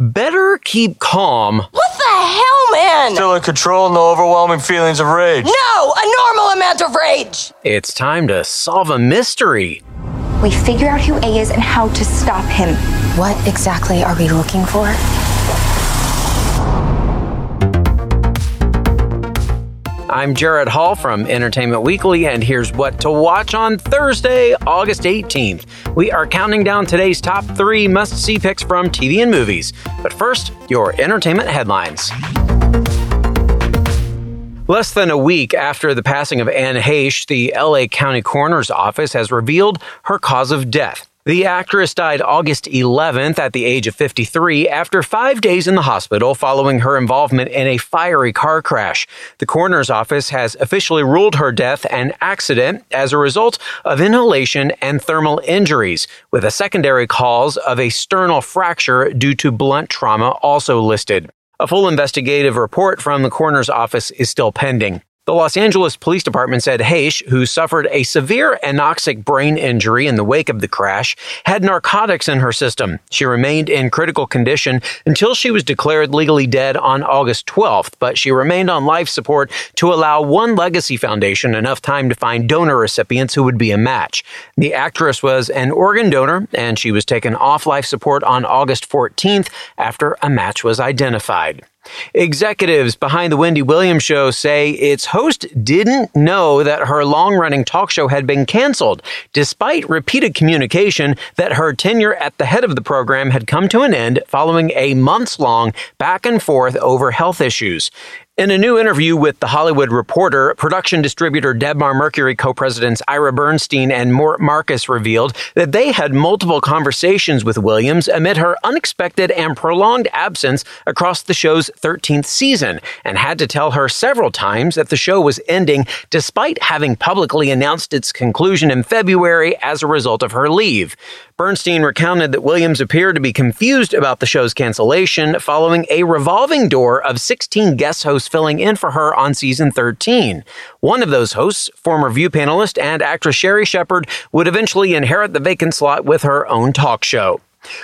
Better keep calm. What the hell, man? Still in control and the overwhelming feelings of rage. No, a normal amount of rage. It's time to solve a mystery. We figure out who A is and how to stop him. What exactly are we looking for? I'm Gerrad Hall from Entertainment Weekly, and here's what to watch on Thursday, August 18th. We are counting down today's top three must see picks from TV and movies. But first, your entertainment headlines. Less than a week after the passing of Anne Heche, the LA County Coroner's Office has revealed her cause of death. The actress died August 11th at the age of 53 after five days in the hospital following her involvement in a fiery car crash. The coroner's office has officially ruled her death an accident as a result of inhalation and thermal injuries, with a secondary cause of a sternal fracture due to blunt trauma also listed. A full investigative report from the coroner's office is still pending. The Los Angeles Police Department said Heche, who suffered a severe anoxic brain injury in the wake of the crash, had narcotics in her system. She remained in critical condition until she was declared legally dead on August 12th, but she remained on life support to allow One Legacy Foundation enough time to find donor recipients who would be a match. The actress was an organ donor, and she was taken off life support on August 14th after a match was identified. Executives behind the Wendy Williams show say its host didn't know that her long running talk show had been canceled, despite repeated communication that her tenure at the head of the program had come to an end following a months long back and forth over health issues. In a new interview with The Hollywood Reporter, production distributor Debmar Mercury co-presidents Ira Bernstein and Mort Marcus revealed that they had multiple conversations with Williams amid her unexpected and prolonged absence across the show's 13th season and had to tell her several times that the show was ending despite having publicly announced its conclusion in February as a result of her leave. Bernstein recounted that Williams appeared to be confused about the show's cancellation following a revolving door of 16 guest hosts filling in for her on season 13. One of those hosts, former View panelist and actress Sherri Shepherd, would eventually inherit the vacant slot with her own talk show.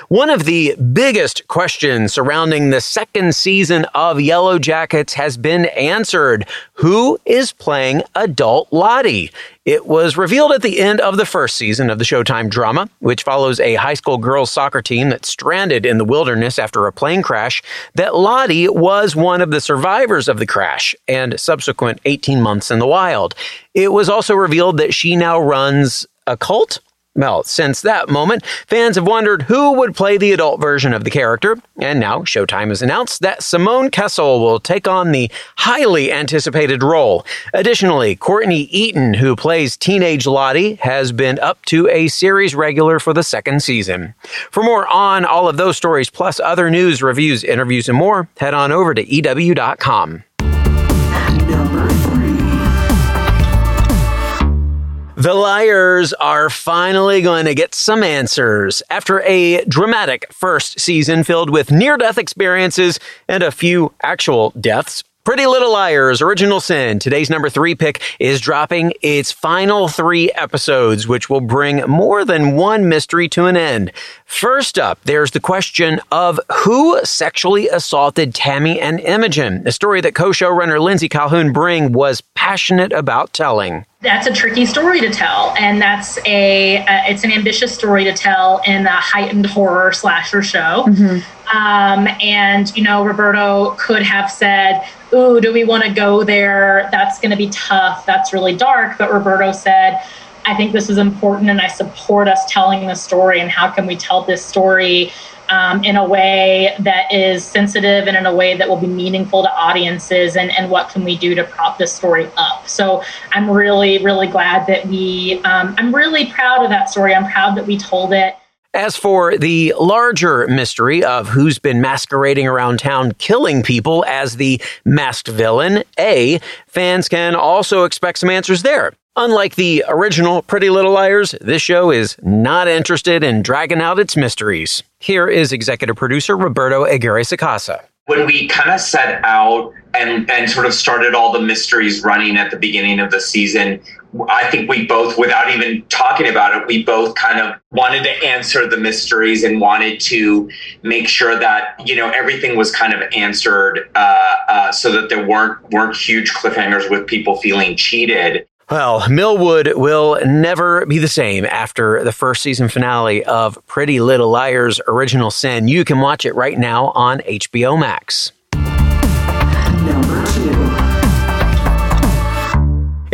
One of the biggest questions surrounding the second season of Yellowjackets has been answered. Who is playing adult Lottie? It was revealed at the end of the first season of the Showtime drama, which follows a high school girls soccer team that's stranded in the wilderness after a plane crash, that Lottie was one of the survivors of the crash and subsequent 18 months in the wild. It was also revealed that she now runs a cult well, since that moment, fans have wondered who would play the adult version of the character, and now Showtime has announced that Simone Kessell will take on the highly anticipated role. Additionally, Courtney Eaton, who plays teenage Lottie, has been up to a series regular for the second season. For more on all of those stories, plus other news, reviews, interviews, and more, head on over to EW.com. The liars are finally going to get some answers. After a dramatic first season filled with near death experiences and a few actual deaths, Pretty Little Liars, Original Sin, today's number three pick, is dropping its final three episodes, which will bring more than one mystery to an end. First up, there's the question of who sexually assaulted Tammy and Imogen, a story that co-showrunner Lindsay Calhoon Bring was passionate about telling that's a tricky story to tell and that's a uh, it's an ambitious story to tell in a heightened horror slasher show. Mm-hmm. um, and you know roberto could have said ooh do we want to go there? That's going to be tough. That's really dark. But roberto said i think this is important and i support us telling the story and how can we tell this story um, in a way that is sensitive and in a way that will be meaningful to audiences and, and what can we do to prop this story up. So i'm really really glad that we um, i'm really proud of that story. I'm proud that we told it. As for the larger mystery of who's been masquerading around town killing people as the masked villain, A, fans can also expect some answers there. Unlike the original Pretty Little Liars, this show is not interested in dragging out its mysteries. Here is executive producer Roberto Aguirre Sacasa when we kind of set out and and sort of started all the mysteries running at the beginning of the season i think we both without even talking about it we both kind of wanted to answer the mysteries and wanted to make sure that you know everything was kind of answered uh, uh, so that there weren't weren't huge cliffhangers with people feeling cheated well, Millwood will never be the same after the first season finale of Pretty Little Liars Original Sin. You can watch it right now on HBO Max.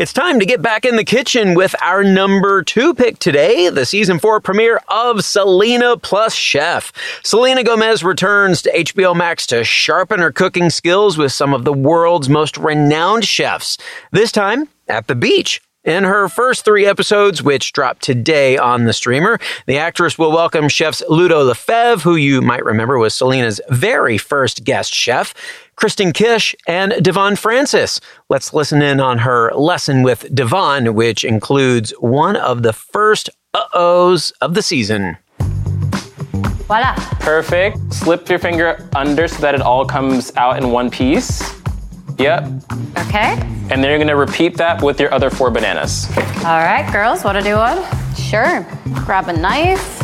It's time to get back in the kitchen with our number two pick today, the season four premiere of Selena Plus Chef. Selena Gomez returns to HBO Max to sharpen her cooking skills with some of the world's most renowned chefs. This time, at the beach. In her first three episodes, which drop today on the streamer, the actress will welcome chefs Ludo Lefebvre, who you might remember was Selena's very first guest chef, Kristen Kish, and Devonn Francis. Let's listen in on her lesson with Devonn, which includes one of the first uh-ohs of the season. Voila. Perfect. Slip your finger under so that it all comes out in one piece. Yep. Okay. And then you're gonna repeat that with your other four bananas. All right, girls, wanna do one? Sure. Grab a knife.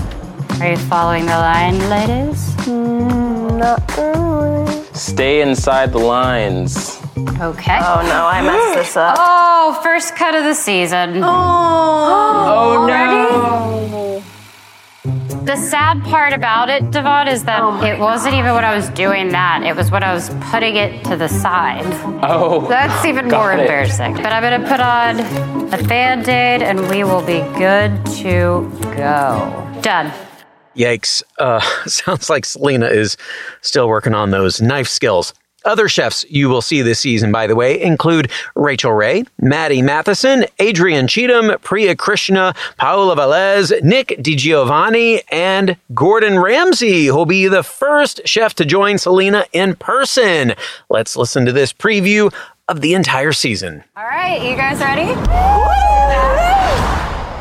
Are you following the line, ladies? Mm, not really. Stay inside the lines. Okay. Oh no, I messed this up. Oh, first cut of the season. Oh, oh no. The sad part about it, Devonn, is that oh it wasn't God. even when I was doing that. It was when I was putting it to the side. Oh. That's even more it. embarrassing. But I'm going to put on a band aid and we will be good to go. Done. Yikes. Uh, sounds like Selena is still working on those knife skills. Other chefs you will see this season, by the way, include Rachael Ray, Matty Matheson, Adrienne Cheatham, Priya Krishna, Paola Velez, Nick DiGiovanni, and Gordon Ramsay, who'll be the first chef to join Selena in person. Let's listen to this preview of the entire season. All right, you guys ready?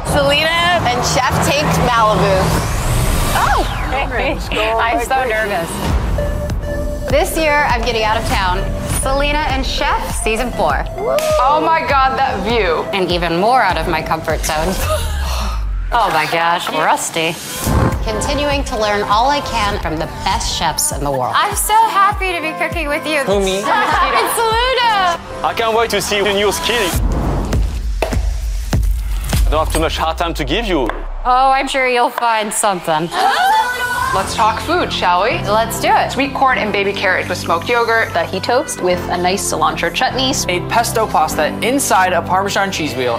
Selena and Chef take Malibu. Oh, I'm so nervous. This year, I'm getting out of town. Selena and Chef, season four. Oh my God, that view. And even more out of my comfort zone. oh my gosh, rusty. Continuing to learn all I can from the best chefs in the world. I'm so happy to be cooking with you. Who, me? it's Selena. I can't wait to see the new skinny. I don't have too much hard time to give you. Oh, I'm sure you'll find something. Let's talk food, shall we? Let's do it. Sweet corn and baby carrot with smoked yogurt. The heat toast with a nice cilantro chutney. Made pesto pasta inside a Parmesan cheese wheel.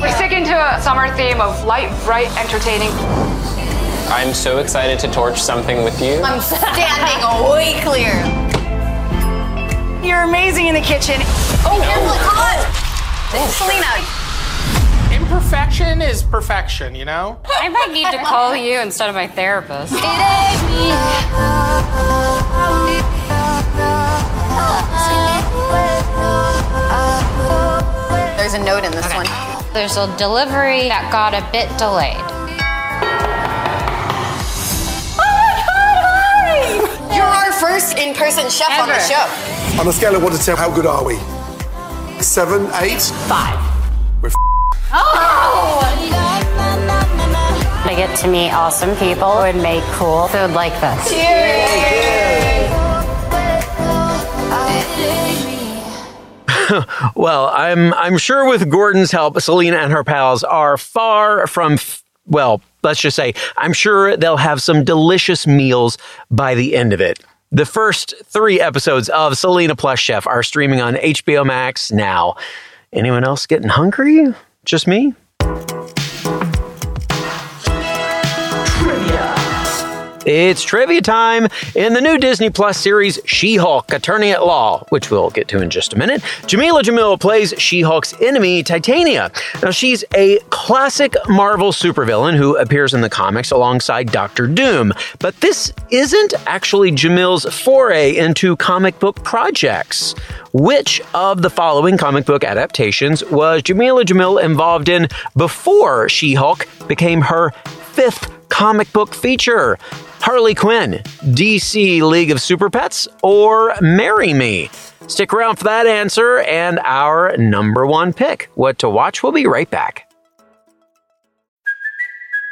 We're sticking to a summer theme of light, bright, entertaining. I'm so excited to torch something with you. I'm standing way clear. You're amazing in the kitchen. Oh, oh. Selena, imperfection is perfection, you know? I might need to call you instead of my therapist. There's a note in this okay. one. There's a delivery that got a bit delayed. Oh my God, You're our first in-person chef Ever. on the show. On a scale of one to ten, how good are we? Seven, eight, five. Oh! I get to meet awesome people and make cool food like this. Cheers! well, I'm I'm sure with Gordon's help, Selena and her pals are far from well, let's just say I'm sure they'll have some delicious meals by the end of it. The first 3 episodes of Selena Plus Chef are streaming on HBO Max now. Anyone else getting hungry? Just me? It's trivia time. In the new Disney Plus series She Hulk Attorney at Law, which we'll get to in just a minute, Jameela Jamil plays She Hulk's enemy, Titania. Now, she's a classic Marvel supervillain who appears in the comics alongside Doctor Doom. But this isn't actually Jamil's foray into comic book projects. Which of the following comic book adaptations was Jameela Jamil involved in before She Hulk became her fifth comic book feature? Harley Quinn, DC League of Super Pets, or Marry Me? Stick around for that answer and our number one pick. What to watch, we'll be right back.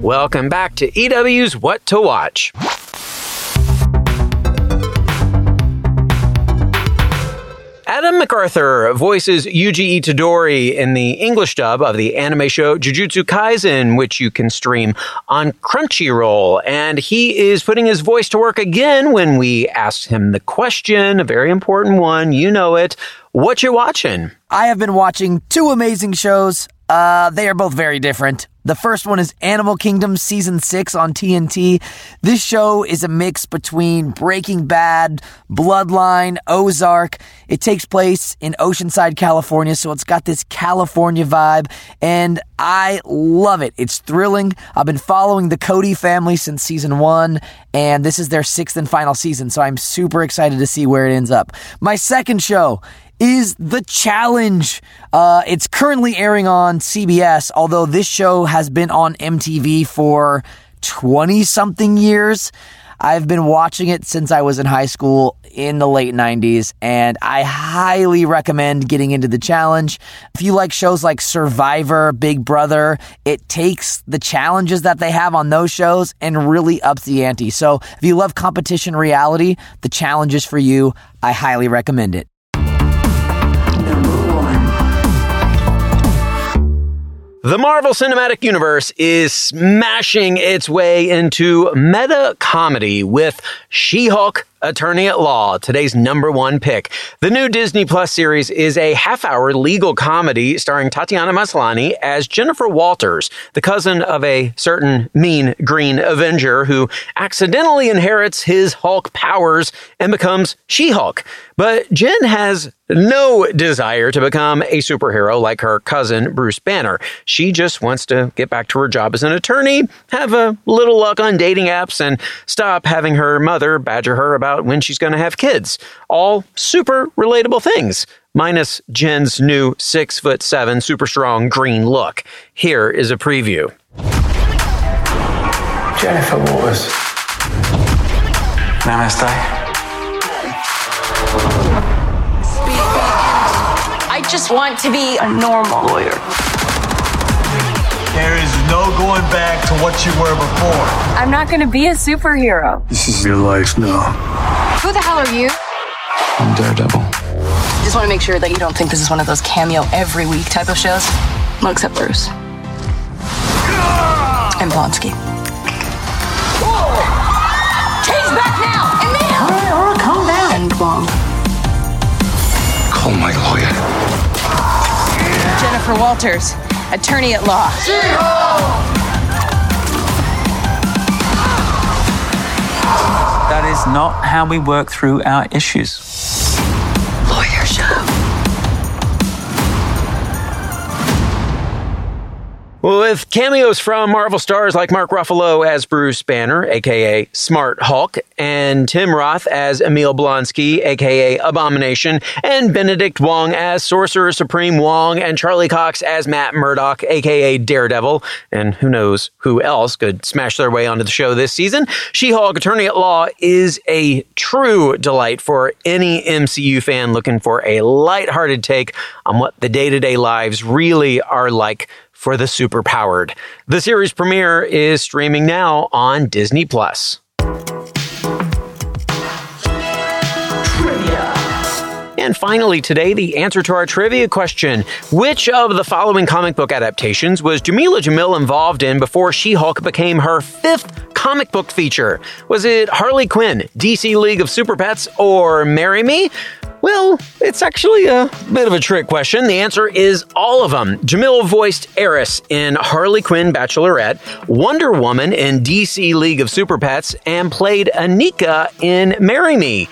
Welcome back to EW's What to Watch. Adam McArthur voices Yuji Itadori in the English dub of the anime show Jujutsu Kaisen, which you can stream on Crunchyroll. And he is putting his voice to work again when we asked him the question, a very important one. You know it. What you watching? I have been watching two amazing shows. Uh, they are both very different. The first one is Animal Kingdom Season 6 on TNT. This show is a mix between Breaking Bad, Bloodline, Ozark. It takes place in Oceanside, California, so it's got this California vibe, and I love it. It's thrilling. I've been following the Cody family since season one, and this is their sixth and final season, so I'm super excited to see where it ends up. My second show is The Challenge. Uh, it's currently airing on CBS, although this show has been on MTV for 20 something years. I've been watching it since I was in high school in the late 90s, and I highly recommend getting into the challenge. If you like shows like Survivor, Big Brother, it takes the challenges that they have on those shows and really ups the ante. So if you love competition reality, the challenge is for you. I highly recommend it. The Marvel Cinematic Universe is smashing its way into meta comedy with She Hulk Attorney at Law, today's number one pick. The new Disney Plus series is a half hour legal comedy starring Tatiana Maslany as Jennifer Walters, the cousin of a certain mean green Avenger who accidentally inherits his Hulk powers and becomes She Hulk. But Jen has no desire to become a superhero like her cousin Bruce Banner. She just wants to get back to her job as an attorney, have a little luck on dating apps, and stop having her mother badger her about about when she's going to have kids. All super relatable things, minus Jen's new six foot seven, super strong green look. Here is a preview. Jennifer Waters. Namaste. I just want to be a normal lawyer. There is no going back to what you were before. I'm not going to be a superhero. This is your life now. Who the hell are you? I'm Daredevil. Just want to make sure that you don't think this is one of those cameo every week type of shows. Well, except Bruce. And Blonsky. Change back now! And now! All right, all right, calm down. And Wong. Call my lawyer. Jennifer Walters, attorney at law. That is not how we work through our issues. Lawyer show. With cameos from Marvel stars like Mark Ruffalo as Bruce Banner, aka Smart Hulk, and Tim Roth as Emil Blonsky, aka Abomination, and Benedict Wong as Sorcerer Supreme Wong, and Charlie Cox as Matt Murdock, aka Daredevil, and who knows who else could smash their way onto the show this season. She Hulk Attorney at Law is a true delight for any MCU fan looking for a lighthearted take on what the day to day lives really are like for the superpowered. The series premiere is streaming now on Disney Plus. Trivia. And finally, today, the answer to our trivia question Which of the following comic book adaptations was Jameela Jamil involved in before She Hulk became her fifth comic book feature? Was it Harley Quinn, DC League of Super Pets, or Marry Me? Well, it's actually a bit of a trick question. The answer is all of them. Jamil voiced Eris in Harley Quinn Bachelorette, Wonder Woman in DC League of Super Pets, and played Anika in Marry Me.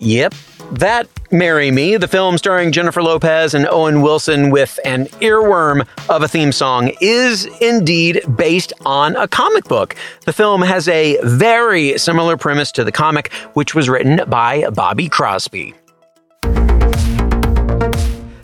Yep, that Marry Me, the film starring Jennifer Lopez and Owen Wilson with an earworm of a theme song, is indeed based on a comic book. The film has a very similar premise to the comic, which was written by Bobby Crosby.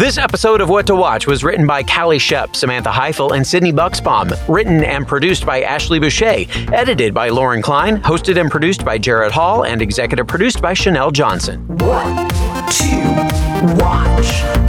This episode of What to Watch was written by Callie Shep, Samantha Highfill, and Sydney Bucksbaum. Written and produced by Ashley Boucher. Edited by Lauren Klein. Hosted and produced by Gerrad Hall. And executive produced by Chanel Johnson. What to watch?